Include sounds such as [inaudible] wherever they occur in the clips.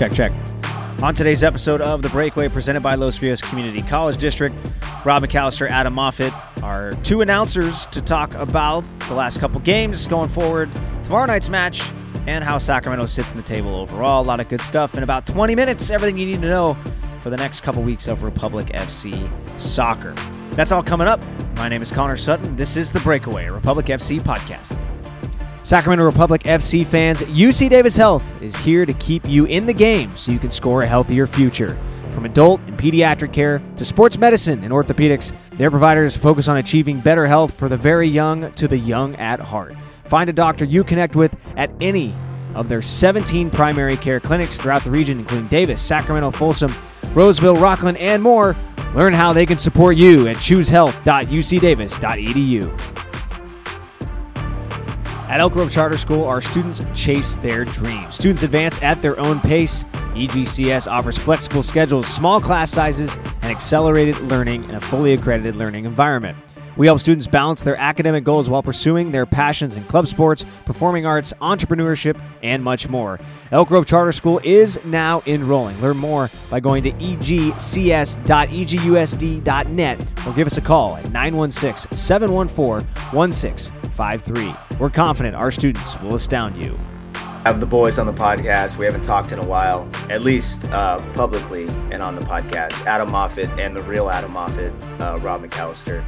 Check, check. On today's episode of The Breakaway, presented by Los Rios Community College District, Rob McAllister, Adam Moffat are two announcers to talk about the last couple games going forward, tomorrow night's match, and how Sacramento sits in the table overall. A lot of good stuff in about 20 minutes. Everything you need to know for the next couple weeks of Republic FC soccer. That's all coming up. My name is Connor Sutton. This is The Breakaway, Republic FC podcast. Sacramento Republic FC fans, UC Davis Health is here to keep you in the game so you can score a healthier future. From adult and pediatric care to sports medicine and orthopedics, their providers focus on achieving better health for the very young to the young at heart. Find a doctor you connect with at any of their 17 primary care clinics throughout the region, including Davis, Sacramento, Folsom, Roseville, Rocklin, and more. Learn how they can support you at choosehealth.ucdavis.edu. At Elk Grove Charter School, our students chase their dreams. Students advance at their own pace. EGCS offers flexible schedules, small class sizes, and accelerated learning in a fully accredited learning environment. We help students balance their academic goals while pursuing their passions in club sports, performing arts, entrepreneurship, and much more. Elk Grove Charter School is now enrolling. Learn more by going to egcs.egusd.net or give us a call at 916 714 1653. We're confident our students will astound you. Have the boys on the podcast. We haven't talked in a while, at least uh, publicly and on the podcast. Adam Moffat and the real Adam Moffat, uh, Rob McAllister.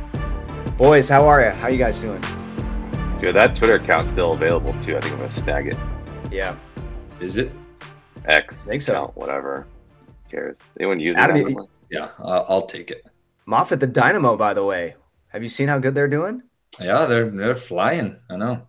Boys, how are you? How you guys doing? Dude, that Twitter account's still available too. I think I'm gonna snag it. Yeah. Is it? X. I think so. Account, whatever. Who cares? Anyone use Adam, it? you- Yeah, uh, I'll take it. Moffat the Dynamo, by the way. Have you seen how good they're doing? Yeah, they're they're flying. I know.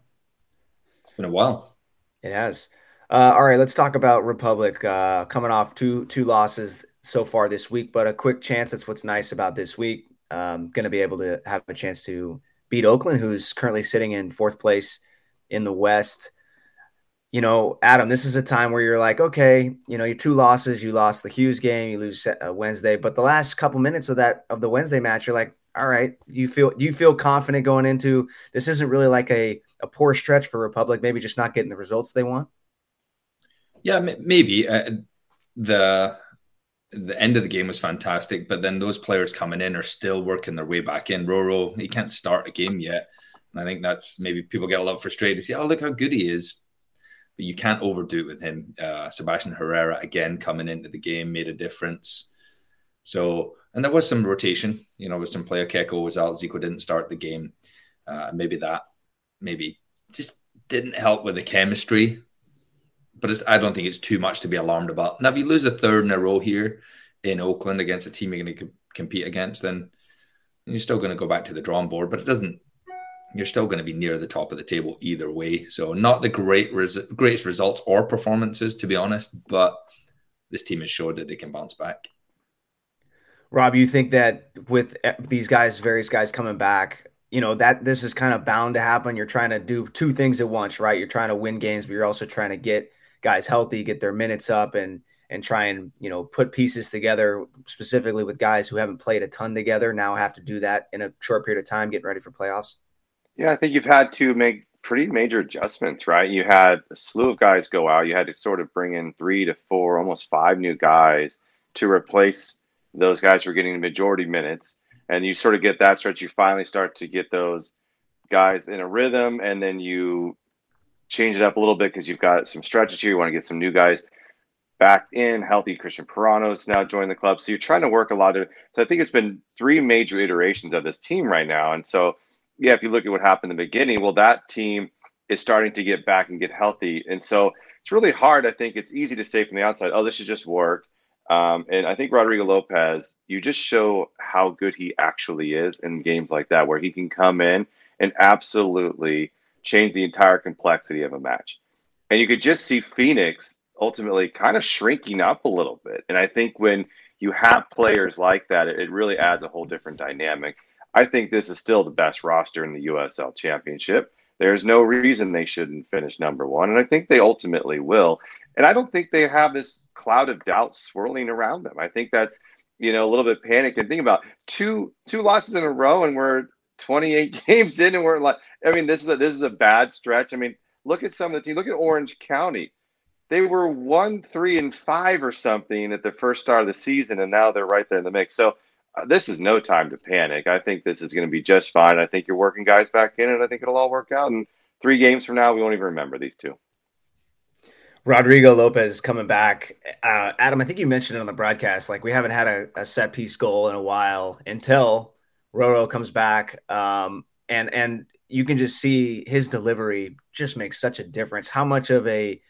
It's been a while. It has. Uh, all right, let's talk about Republic uh, coming off two two losses so far this week, but a quick chance. That's what's nice about this week. Um, going to be able to have a chance to beat Oakland, who's currently sitting in fourth place in the West. You know, Adam, this is a time where you're like, okay, you know, your two losses, you lost the Hughes game, you lose uh, Wednesday, but the last couple minutes of that of the Wednesday match, you're like, all right, you feel you feel confident going into this. Isn't really like a a poor stretch for Republic, maybe just not getting the results they want. Yeah, maybe uh, the the end of the game was fantastic, but then those players coming in are still working their way back in. Roro, he can't start a game yet, and I think that's maybe people get a little frustrated. They say, "Oh, look how good he is," but you can't overdo it with him. Uh, Sebastian Herrera again coming into the game made a difference. So, and there was some rotation, you know, with some player. Keko was out, Zico didn't start the game. Uh, maybe that, maybe just didn't help with the chemistry. But I don't think it's too much to be alarmed about. Now, if you lose a third in a row here in Oakland against a team you're going to co- compete against, then you're still going to go back to the drawing board. But it doesn't. You're still going to be near the top of the table either way. So, not the great res- greatest results or performances, to be honest. But this team has showed that they can bounce back. Rob, you think that with eh, these guys, various guys coming back, you know that this is kind of bound to happen. You're trying to do two things at once, right? You're trying to win games, but you're also trying to get guys healthy, get their minutes up, and and try and you know put pieces together. Specifically with guys who haven't played a ton together, now have to do that in a short period of time, getting ready for playoffs. Yeah, I think you've had to make pretty major adjustments, right? You had a slew of guys go out. You had to sort of bring in three to four, almost five new guys to replace those guys who are getting the majority minutes. And you sort of get that stretch. You finally start to get those guys in a rhythm, and then you change it up a little bit because you've got some stretches here. You want to get some new guys back in. Healthy Cristian Parano's now joined the club. So you're trying to work a lot of. So I think it's been three major iterations of this team right now. And so, yeah, if you look at what happened in the beginning, well, that team is starting to get back and get healthy. And so it's really hard. I think it's easy to say from the outside, oh, this should just work. Um, and I think Rodrigo Lopez, you just show how good he actually is in games like that, where he can come in and absolutely change the entire complexity of a match. And you could just see Phoenix ultimately kind of shrinking up a little bit. And I think when you have players like that, it really adds a whole different dynamic. I think this is still the best roster in the USL Championship. There's no reason they shouldn't finish number one. And I think they ultimately will. And I don't think they have this cloud of doubt swirling around them. I think that's, you know, a little bit panicked. And think about two two losses in a row and we're 28 [laughs] games in and we're like, I mean, this is a this is a bad stretch. I mean, look at some of the teams. Look at Orange County. they were one, three, and five or something at the first start of the season, and now they're right there in the mix. So uh, this is no time to panic. I think this is going to be just fine. I think you're working guys back in, and I think it'll all work out. And three games from now, we won't even remember these two. Rodrigo Lopez coming back. Uh, Adam, I think you mentioned it on the broadcast. Like we haven't had a, a set piece goal in a while until Roro comes back. Um, and and you can just see his delivery just makes such a difference. How much of a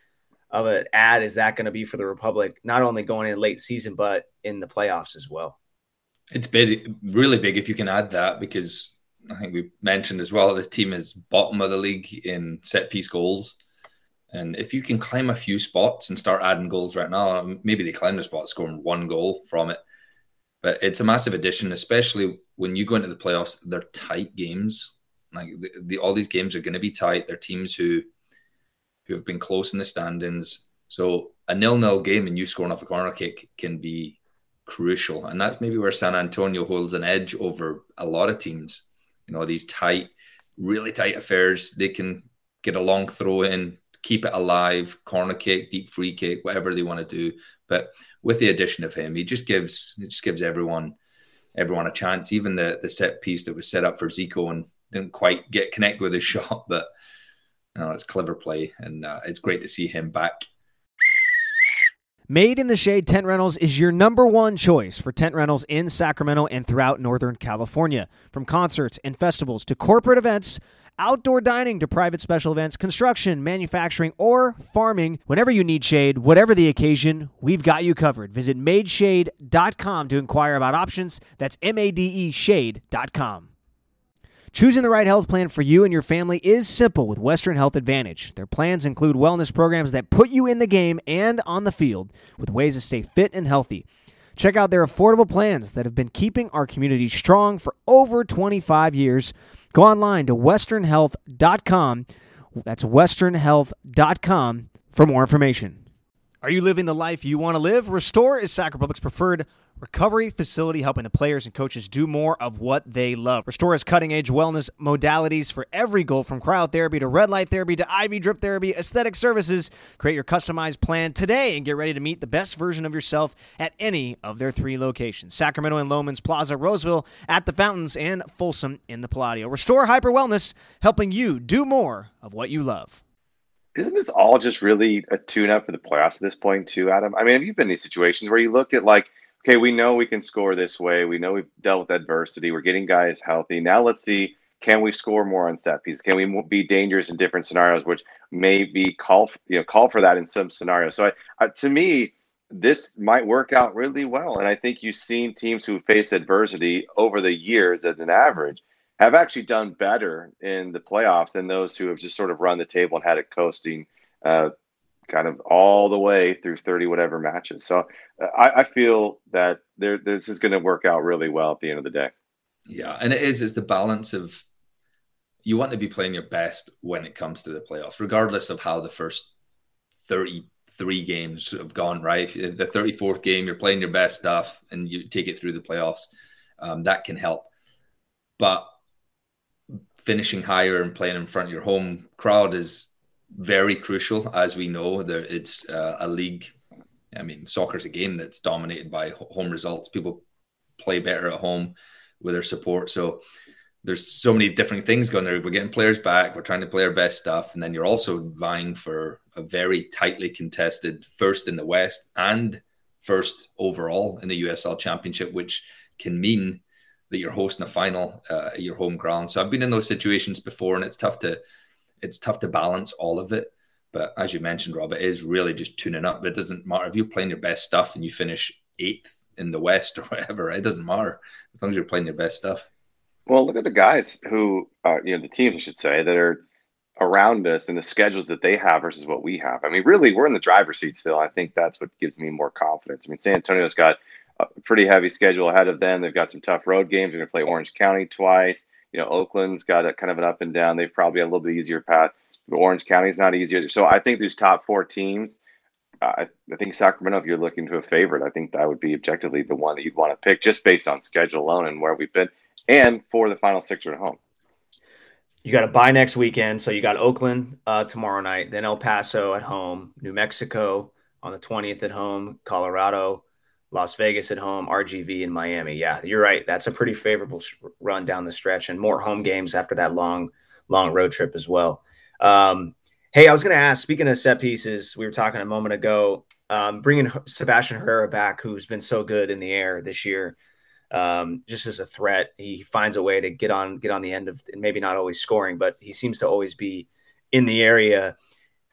of an ad is that going to be for the Republic? Not only going in late season, but in the playoffs as well. It's big, really big if you can add that because I think we mentioned as well the team is bottom of the league in set piece goals. And if you can climb a few spots and start adding goals right now, maybe they climb the spot, scoring one goal from it. But it's a massive addition, especially when you go into the playoffs. They're tight games. Like the, the all these games are going to be tight. They're teams who who have been close in the standings. So a nil-nil game and you scoring off a corner kick can be crucial, and that's maybe where San Antonio holds an edge over a lot of teams. You know, these tight, really tight affairs. They can get a long throw in, keep it alive, corner kick, deep free kick, whatever they want to do. But with the addition of him, he just gives it just gives everyone everyone a chance. Even the the set piece that was set up for Zico and didn't quite get connect with his [laughs] shot, but know, it's clever play, and uh, it's great to see him back. Made in the Shade Tent Rentals is your number one choice for tent rentals in Sacramento and throughout Northern California. From concerts and festivals to corporate events, outdoor dining to private special events, construction, manufacturing, or farming. Whenever you need shade, whatever the occasion, we've got you covered. Visit madeshade.com to inquire about options. That's M A D E shade.com. Choosing the right health plan for you and your family is simple with Western Health Advantage. Their plans include wellness programs that put you in the game and on the field with ways to stay fit and healthy. Check out their affordable plans that have been keeping our community strong for over 25 years. Go online to westernhealth.com. That's westernhealth.com for more information. Are you living the life you want to live? Restore is Sac Republic's preferred recovery facility helping the players and coaches do more of what they love. Restore has cutting edge wellness modalities for every goal from cryotherapy to red light therapy to IV drip therapy, aesthetic services. Create your customized plan today and get ready to meet the best version of yourself at any of their three locations Sacramento and Loehmann's Plaza, Roseville at the Fountains, and Folsom in the Palladio. Restore Hyper Wellness, helping you do more of what you love. Isn't this all just really a tune up for the playoffs at this point, too, Adam? I mean, have you been in these situations where you looked at like, okay, we know we can score this way. We know we've dealt with adversity. We're getting guys healthy. Now let's see, can we score more on set pieces? Can we be dangerous in different scenarios, which may be call you know call for that in some scenarios. So I, to me, this might work out really well. And I think you've seen teams who face adversity over the years as an average have actually done better in the playoffs than those who have just sort of run the table and had it coasting uh, kind of all the way through 30 whatever matches. So uh, I, I feel that there, this is going to work out really well at the end of the day. Yeah, and it is is the balance of you want to be playing your best when it comes to the playoffs, regardless of how the first 33 games have gone, right? The 34th game, you're playing your best stuff and you take it through the playoffs. Um, that can help. But finishing higher and playing in front of your home crowd is very crucial, as we know. There, it's uh, a league. I mean, soccer's a game that's dominated by home results. People play better at home with their support. So there's so many different things going there. We're getting players back. We're trying to play our best stuff, and then you're also vying for a very tightly contested first in the West and first overall in the USL Championship, which can mean that you're hosting a final uh, at your home ground. So I've been in those situations before, and it's tough to it's tough to balance all of it. But as you mentioned, Rob, it is really just tuning up. It doesn't matter if you're playing your best stuff and you finish eighth in the West [laughs] or whatever. It doesn't matter as long as you're playing your best stuff. Well, look at the guys who, uh, you know, the teams, I should say, that are around us and the schedules that they have versus what we have. I mean, really, we're in the driver's seat still. I think that's what gives me more confidence. I mean, San Antonio's got a pretty heavy schedule ahead of them. They've got some tough road games. They're going to play Orange County twice. You know, Oakland's got a kind of an up and down. They've probably a little bit easier path. But Orange County's not easier. So I think these top four teams, uh, I, think Sacramento, if you're looking to a favorite, I think that would be objectively the one that you'd want to pick just based on schedule alone and where we've been, and for the final six at home. you got to buy next weekend. So you got Oakland uh, tomorrow night, then El Paso at home, New Mexico on the 20th at home, Colorado, Las Vegas at home, RGV in Miami. Yeah, you're right. That's a pretty favorable run down the stretch and more home games after that long, long road trip as well. Um, hey, I was going to ask, speaking of set pieces, we were talking a moment ago, um, bringing Sebastian Herrera back, who's been so good in the air this year um, just as a threat. He finds a way to get on get on the end of and maybe not always scoring, but he seems to always be in the area.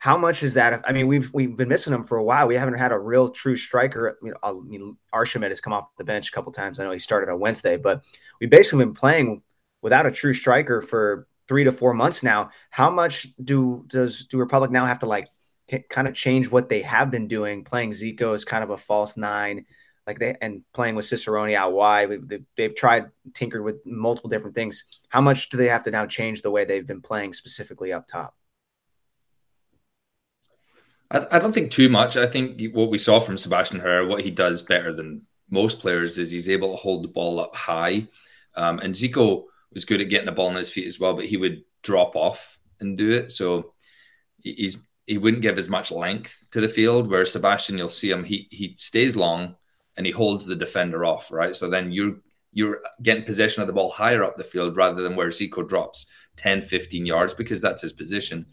How much is that? I mean, we've we've been missing him for a while. We haven't had a real true striker. I mean, I mean has come off the bench a couple times. I know he started on Wednesday, but we've basically been playing without a true striker for three to four months now. How much do does do Republic now have to like kind of change what they have been doing, playing Zico as kind of a false nine? like they and playing with Cicerone out wide. They, have tried tinkered with multiple different things. How much do they have to now change the way they've been playing specifically up top? I, I don't think too much. I think what we saw from Sebastian Herrera, what he does better than most players is he's able to hold the ball up high. Um, and Zico was good at getting the ball on his feet as well, but he would drop off and do it. So he's he wouldn't give as much length to the field. Where Sebastian, you'll see him, he he stays long, and he holds the defender off, right? So then you're you're getting possession of the ball higher up the field rather than where Zico drops 10, 15 yards because that's his position.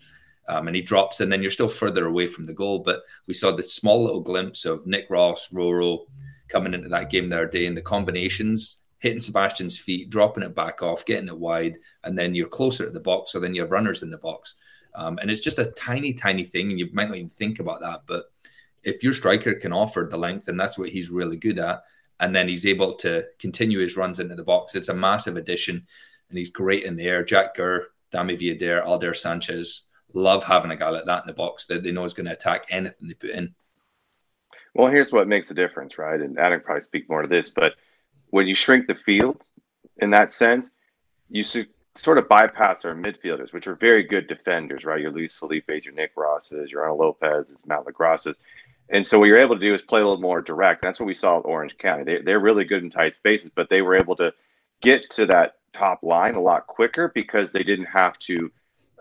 Um, and he drops, and then you're still further away from the goal. But we saw this small little glimpse of Nick Ross, Roro coming into that game the other day, and the combinations hitting Sebastian's feet, dropping it back off, getting it wide, and then you're closer to the box. So then you have runners in the box. Um, and it's just a tiny, tiny thing, and you might not even think about that. But if your striker can offer the length, and that's what he's really good at, and then he's able to continue his runs into the box, it's a massive addition, and he's great in the air. Jack Gurr, Dami Viader, Aldair Sanchez love having a guy like that in the box that they know is going to attack anything they put in. Well, here's what makes a difference, right? And Adam probably speak more to this, but when you shrink the field in that sense, you sort of bypass our midfielders, which are very good defenders, right? Your Luis Felipe's, your Nick Ross's, your Arno Lopez's, Matt LaGrossa's. And so what you're able to do is play a little more direct. That's what we saw at Orange County. They, they're really good in tight spaces, but they were able to get to that top line a lot quicker because they didn't have to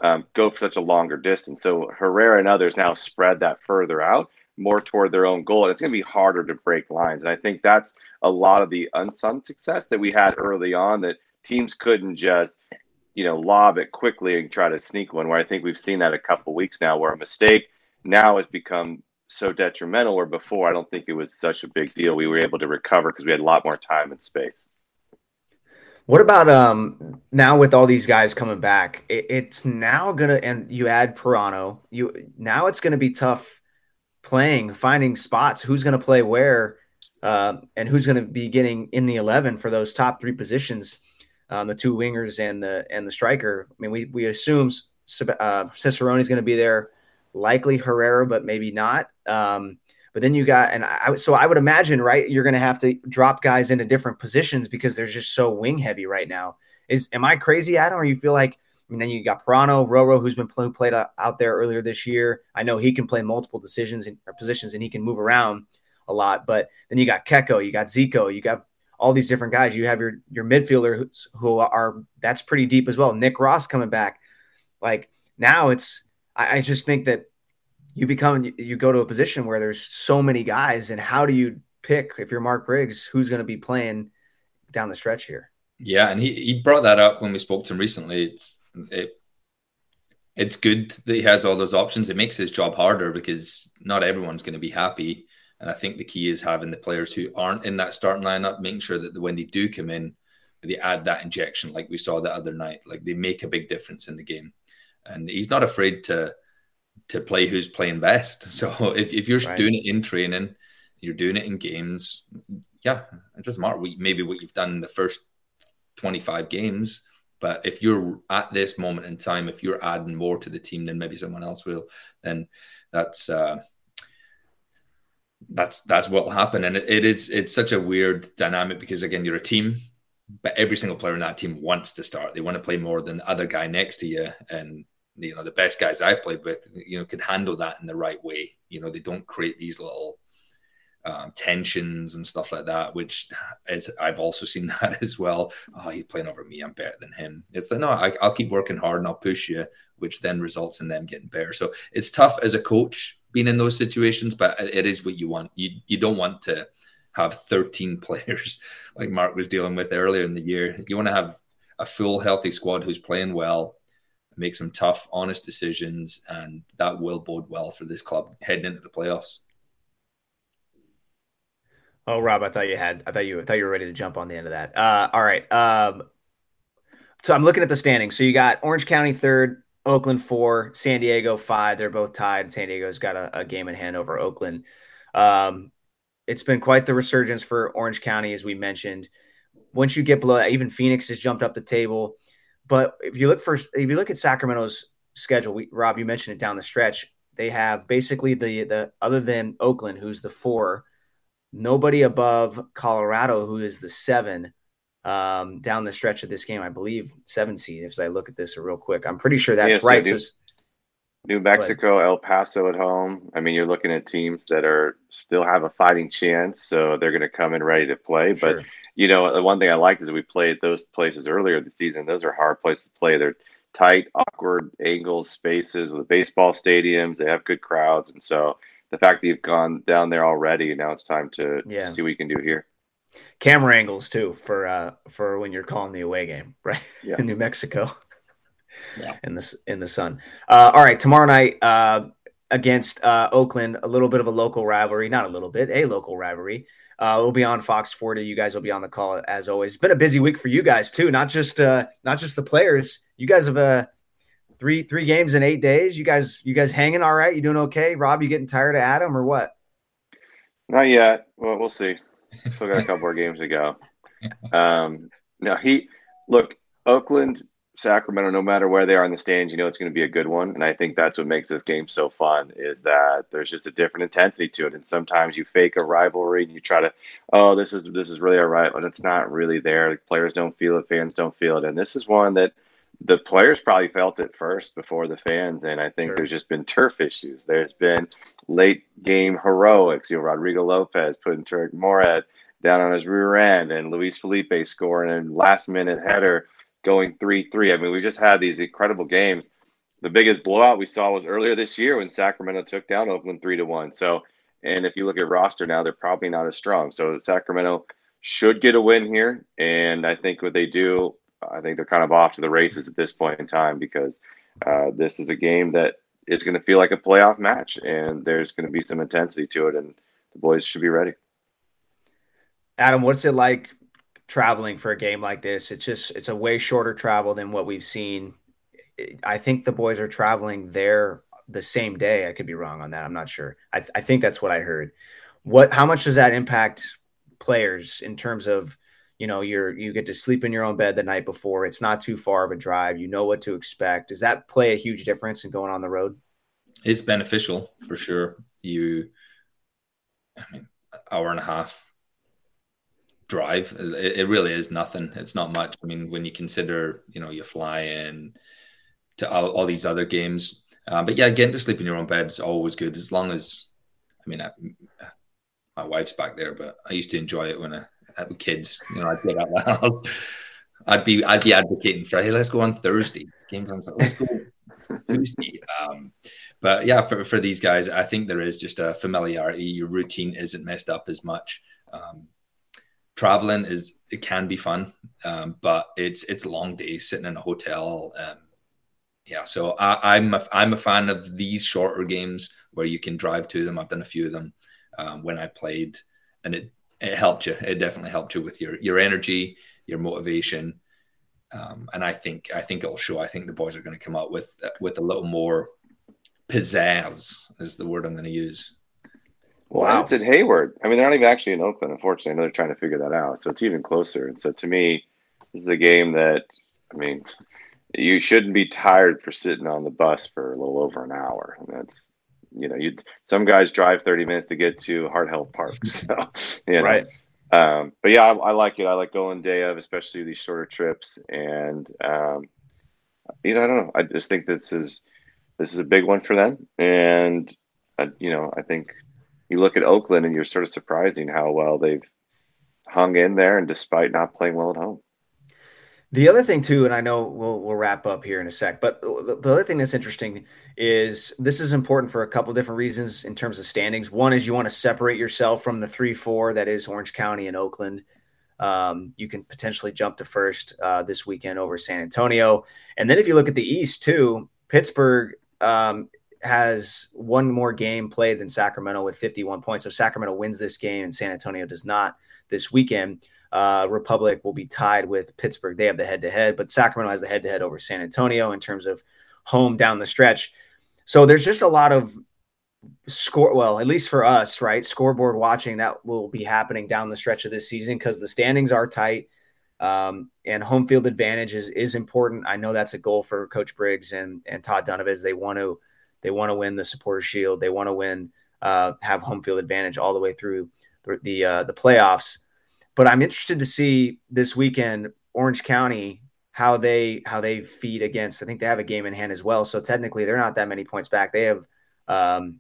um, go for such a longer distance. So Herrera and others now spread that further out more toward their own goal. And it's going to be harder to break lines. And I think that's a lot of the unsung success that we had early on that teams couldn't just, you know, lob it quickly and try to sneak one. Where I think we've seen that a couple weeks now, where a mistake now has become so detrimental where before I don't think it was such a big deal. We were able to recover because we had a lot more time and space. What about um now with all these guys coming back? It, it's now gonna and you add Parano. You now it's gonna be tough playing, finding spots. Who's gonna play where, uh, and who's gonna be getting in the eleven for those top three positions, um, the two wingers and the and the striker. I mean, we we assume uh, is to be there likely Herrera, but maybe not. Um, but then you got, and I, so I would imagine, right, you're going to have to drop guys into different positions because they're just so wing heavy right now. Is am I crazy, Adam, or you feel like? I mean, then you got Parano, Roro, who's been play, played out there earlier this year. I know he can play multiple decisions and positions, and he can move around a lot. But then you got Keko, you got Zico, you got all these different guys. You have your your midfielder who are that's pretty deep as well. Nick Ross coming back. Like now, it's I, I just think that you become you go to a position where there's so many guys, and how do you pick if you're Mark Briggs who's going to be playing down the stretch here? Yeah, and he, he brought that up when we spoke to him recently. It's it it's good that he has all those options. It makes his job harder because not everyone's going to be happy. And I think the key is having the players who aren't in that starting lineup, making sure that when they do come in, they add that injection like we saw the other night. Like they make a big difference in the game and he's not afraid to to play who's playing best. [laughs] So if, if you're right. doing it in training, you're doing it in games, yeah, it doesn't matter. maybe what you've done in the first 25 games, but if you're at this moment in time, if you're adding more to the team than maybe someone else will, then that's uh, that's that's what'll happen. And it, it is it's such a weird dynamic because again, you're a team, but every single player in that team wants to start. They want to play more than the other guy next to you. And, you know, the best guys I played with, you know, can handle that in the right way. You know, they don't create these little um, tensions and stuff like that, which is I've also [laughs] seen that as well. Oh, he's playing over me. I'm better than him. It's like no, I, will keep working hard and I'll push you, which then results in them getting better. So it's tough as a coach being in those situations, but it is what you want. You you don't want to have 13 [laughs] players like Mark was dealing with earlier in the year. You want to have a full healthy squad who's playing well, make some tough, honest decisions, and that will bode well for this club heading into the playoffs. Oh, Rob, I thought you had. I thought you. I thought you were ready to jump on the end of that. Uh, all right. Um, so I'm looking at the standings. So you got Orange County third, Oakland four, San Diego five. They're both tied. San Diego's got a, a game in hand over Oakland. Um, it's been quite the resurgence for Orange County, as we mentioned. Once you get below even Phoenix has jumped up the table. But if you look for, if you look at Sacramento's schedule, we, Rob, you mentioned it down the stretch. They have basically the the other than Oakland, who's the four nobody above Colorado, who is the seven um, down the stretch of this game. I believe seven seed. If I look at this real quick, I'm pretty sure that's right. New, so, New Mexico, El Paso at home. I mean, you're looking at teams that are still have a fighting chance, so they're going to come in ready to play. Sure. But you know, the one thing I liked is we played those places earlier this season. Those are hard places to play. They're tight, awkward angles, spaces with baseball stadiums. They have good crowds, and so the fact that you've gone down there already, now it's time to, yeah. to see what you can do here. Camera angles too for uh for when you're calling the away game, [laughs] right? Yeah. in New Mexico. [laughs] yeah. In the in the sun. Uh, all right, tomorrow night uh, against uh, Oakland, a little bit of a local rivalry, not a little bit, a local rivalry. Uh, we'll be on Fox 40. You guys will be on the call as always. It's been a busy week for you guys too, not just uh, not just the players. You guys have uh, three three games in eight days. You guys, you guys hanging all right? You doing okay? Rob, you getting tired of Adam or what? Not yet. Well, we'll see. Still got a couple more games to go. [laughs] Um, now he look Oakland, Sacramento. No matter where they are in the stands, you know it's going to be a good one. And I think that's what makes this game so fun is that there's just a different intensity to it. And sometimes you fake a rivalry and you try to, oh, this is this is really a rival, and it's not really there. The Players don't feel it, fans don't feel it, and this is one that the players probably felt it first before the fans, and I think sure. there's just been turf issues. There's been late game heroics. You know, Rodrigo Lopez putting Turk Moorhead down on his rear end, and Luis Felipe scoring a last minute header going three three. I mean, we just had these incredible games. The biggest blowout we saw was earlier this year when Sacramento took down Oakland three to one. So, and if you look at roster now, they're probably not as strong. So Sacramento should get a win here, and I think what they do I think they're kind of off to the races at this point in time because uh, this is a game that is going to feel like a playoff match, and there's going to be some intensity to it, and the boys should be ready. Adam, what's it like traveling for a game like this? It's just it's a way shorter travel than what we've seen. I think the boys are traveling there the same day. I could be wrong on that. I'm not sure. I, I think that's what I heard. What? How much does that impact players in terms of you know you're you get to sleep in your own bed the night before it's not too far of a drive you know what to expect does that play a huge difference in going on the road it's beneficial for sure you i mean hour and a half drive it, it really is nothing it's not much i mean when you consider you know you fly in to all, all these other games um, but yeah getting to sleep in your own bed is always good as long as i mean I, my wife's back there but i used to enjoy it when i with kids. You know, I'd say that loud. I'd be I'd be advocating for hey, let's go on Thursday. Games on let's go Tuesday. Um, but yeah, for, for these guys, I think there is just a familiarity. Your routine isn't messed up as much. Um, traveling is it can be fun, um, but it's it's long days sitting in a hotel. Um, yeah, so I, am a, I'm a fan of these shorter games where you can drive to them. I've done a few of them um, when I played, and it it helped you. It definitely helped you with your your energy, your motivation, um, and I think I think it'll show. I think the boys are going to come out with with a little more pizzazz, is the word I'm going to use. Well, wow. it's at Hayward. I mean, they're not even actually in Oakland. Unfortunately, I know they're trying to figure that out. So it's even closer. And so to me, this is a game that I mean, you shouldn't be tired for sitting on the bus for a little over an hour. And that's you know, you some guys drive 30 minutes to get to Heart Health Park. [laughs] So, you know. right. Um, but yeah, I, I, like it. I like going day of, especially these shorter trips. And um, you know, I don't know. I just think this is this is a big one for them. And uh, you know, I think you look at Oakland and you're sort of surprising how well they've hung in there and despite not playing well at home. The other thing too, and I know we'll we'll wrap up here in a sec, but the, the other thing that's interesting is this is important for a couple different reasons in terms of standings. One is you want to separate yourself from the three four that is Orange County and Oakland. Um, you can potentially jump to first uh, this weekend over San Antonio, and then if you look at the East too, Pittsburgh um, has one more game played than Sacramento with 51 points. So Sacramento wins this game and San Antonio does not this weekend. Uh, Republic will be tied with Pittsburgh. They have the head to head, but Sacramento has the head to head over San Antonio in terms of home down the stretch. So there's just a lot of score. Well, at least for us, right? Scoreboard watching that will be happening down the stretch of this season because the standings are tight. Um, and home field advantage is, is important. I know that's a goal for Coach Briggs and, and Todd Dunivant. They want to they want to win the Supporter Shield. They want to win, uh, have home field advantage all the way through the the, uh, the playoffs. But I'm interested to see this weekend Orange County how they how they feed against. I think they have a game in hand as well. So technically, they're not that many points back. They have um,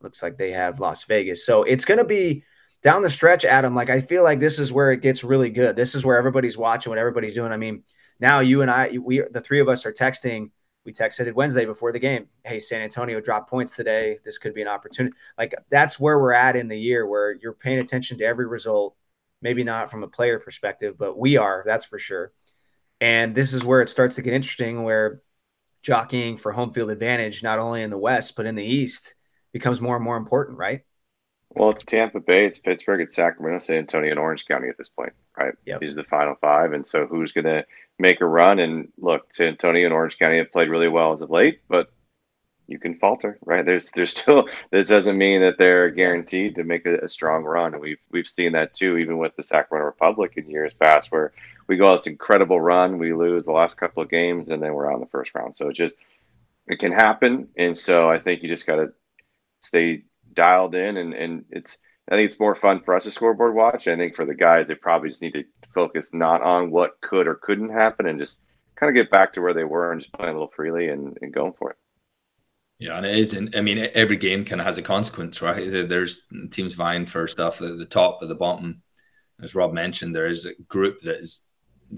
looks like they have Las Vegas. So it's going to be down the stretch, Adam. Like I feel like this is where it gets really good. This is where everybody's watching what everybody's doing. I mean, now you and I, we the three of us are texting. We texted Wednesday before the game. Hey, San Antonio dropped points today. This could be an opportunity. Like that's where we're at in the year, where you're paying attention to every result maybe not from a player perspective, but we are, that's for sure. And this is where it starts to get interesting, where jockeying for home field advantage, not only in the West, but in the East, becomes more and more important, right? Well, it's Tampa Bay, it's Pittsburgh, it's Sacramento, San Antonio, and Orange County at this point, right? Yep. These are the final five. And so who's going to make a run? And look, San Antonio and Orange County have played really well as of late, but you can falter, right? There's there's still [laughs] this doesn't mean that they're guaranteed to make a, a, strong run, and we've we've seen that too, even with the Sacramento Republic in years past, where we go on this incredible run, we lose the last couple of games, and then we're on the first round. So it just it can happen, and so I think you just got to stay dialed in, and and it's I think it's more fun for us to scoreboard watch. I think for the guys, they probably just need to focus not on what could or couldn't happen, and just kind of get back to where they were and just play a little freely and, and going for it. Yeah, and it is. And I mean, every game kind of has a consequence, right? There's teams vying for stuff at the top, at the bottom. As Rob mentioned, there is a group that is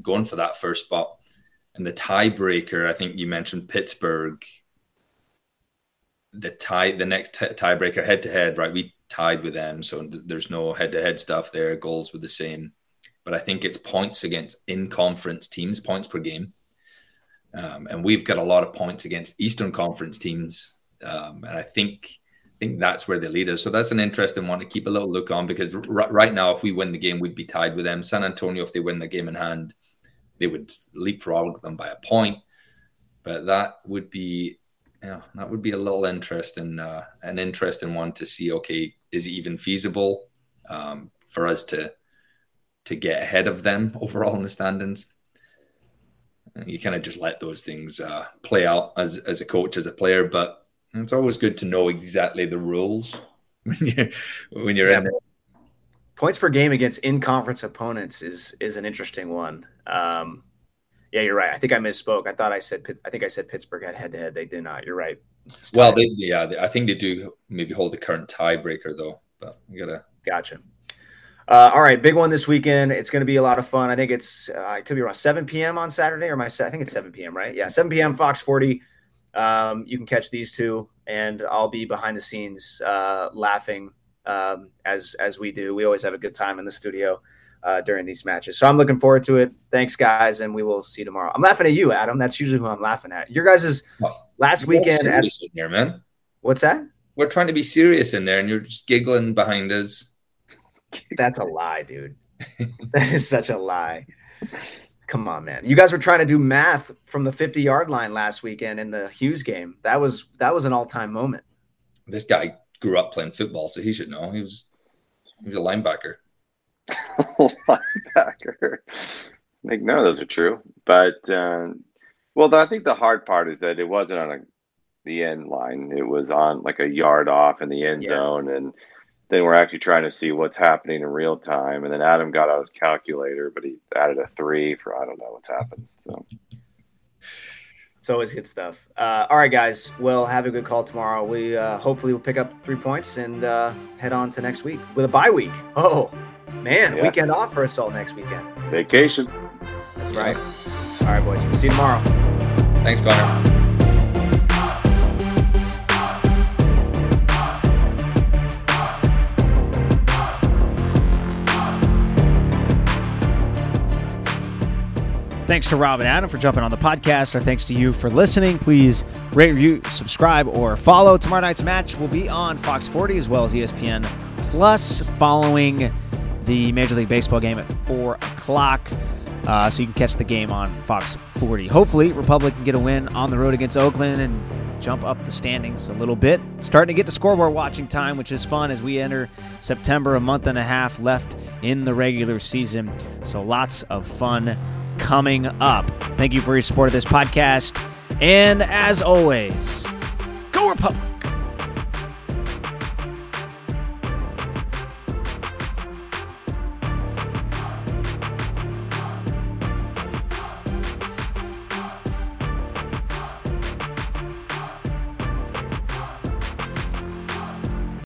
going for that first spot. And the tiebreaker, I think you mentioned Pittsburgh. The tie, the next t- tiebreaker, head to head, right? We tied with them, so there's no head to head stuff there. Goals were the same, but I think it's points against in conference teams, points per game. Um, and we've got a lot of points against Eastern Conference teams, um, and I think I think that's where they lead us. So that's an interesting one to keep a little look on because r- right now, if we win the game, we'd be tied with them. San Antonio, if they win the game in hand, they would leapfrog them by a point. But that would be, yeah, that would be a little interesting, uh, an interesting one to see. Okay, is it even feasible um, for us to to get ahead of them [laughs] overall in the standings? you kind of just let those things uh, play out as as a coach, as a player. But it's always good to know exactly the rules [laughs] when you when you're yeah. in. Points per game against in conference opponents is is an interesting one. Um, yeah, you're right. I think I misspoke. I thought I said I think I said Pittsburgh had head to head. They did not. You're right. Well, they, yeah, they, I think they do maybe hold the current tiebreaker though. But you gotta gotcha. Uh, all right, big one this weekend. It's going to be a lot of fun. I think it's uh, it could be around 7 p.m. on Saturday, or my I think it's 7 p.m. Right? Yeah, 7 p.m. Fox 40. Um, you can catch these two, and I'll be behind the scenes uh, laughing um, as as we do. We always have a good time in the studio uh, during these matches, so I'm looking forward to it. Thanks, guys, and we will see you tomorrow. I'm laughing at you, Adam. That's usually who I'm laughing at. Your guys' is last weekend. At, here, man. What's that? We're trying to be serious in there, and you're just giggling behind us. That's a lie, dude. [laughs] that is such a lie. Come on, man. You guys were trying to do math from the 50 yard line last weekend in the Hughes game. That was that was an all time moment. This guy grew up playing football, so he should know. He was he was a linebacker. Linebacker. None of those are true. But uh, well, I think the hard part is that it wasn't on a the end line. It was on like a yard off in the end yeah. zone, and then we're actually trying to see what's happening in real time. And then Adam got out his calculator, but he added a three for I don't know what's happened. So It's always good stuff. Uh, all right, guys. Well, have a good call tomorrow. We uh, hopefully will pick up three points and uh, head on to next week with a bye week. Oh, man, yes. weekend off for us all next weekend. Vacation. That's right. All right, boys. We'll see you tomorrow. Thanks, Connor. Thanks to Rob and Adam for jumping on the podcast. Our thanks to you for listening. Please rate, review, subscribe, or follow. Tomorrow night's match will be on Fox 40 as well as ESPN Plus following the Major League Baseball game at 4 o'clock. Uh, so you can catch the game on Fox 40. Hopefully, Republic can get a win on the road against Oakland and jump up the standings a little bit. Starting to get to scoreboard watching time, which is fun as we enter September, a month and a half left in the regular season. So lots of fun coming up. Thank you for your support of this podcast. And as always, go Republic!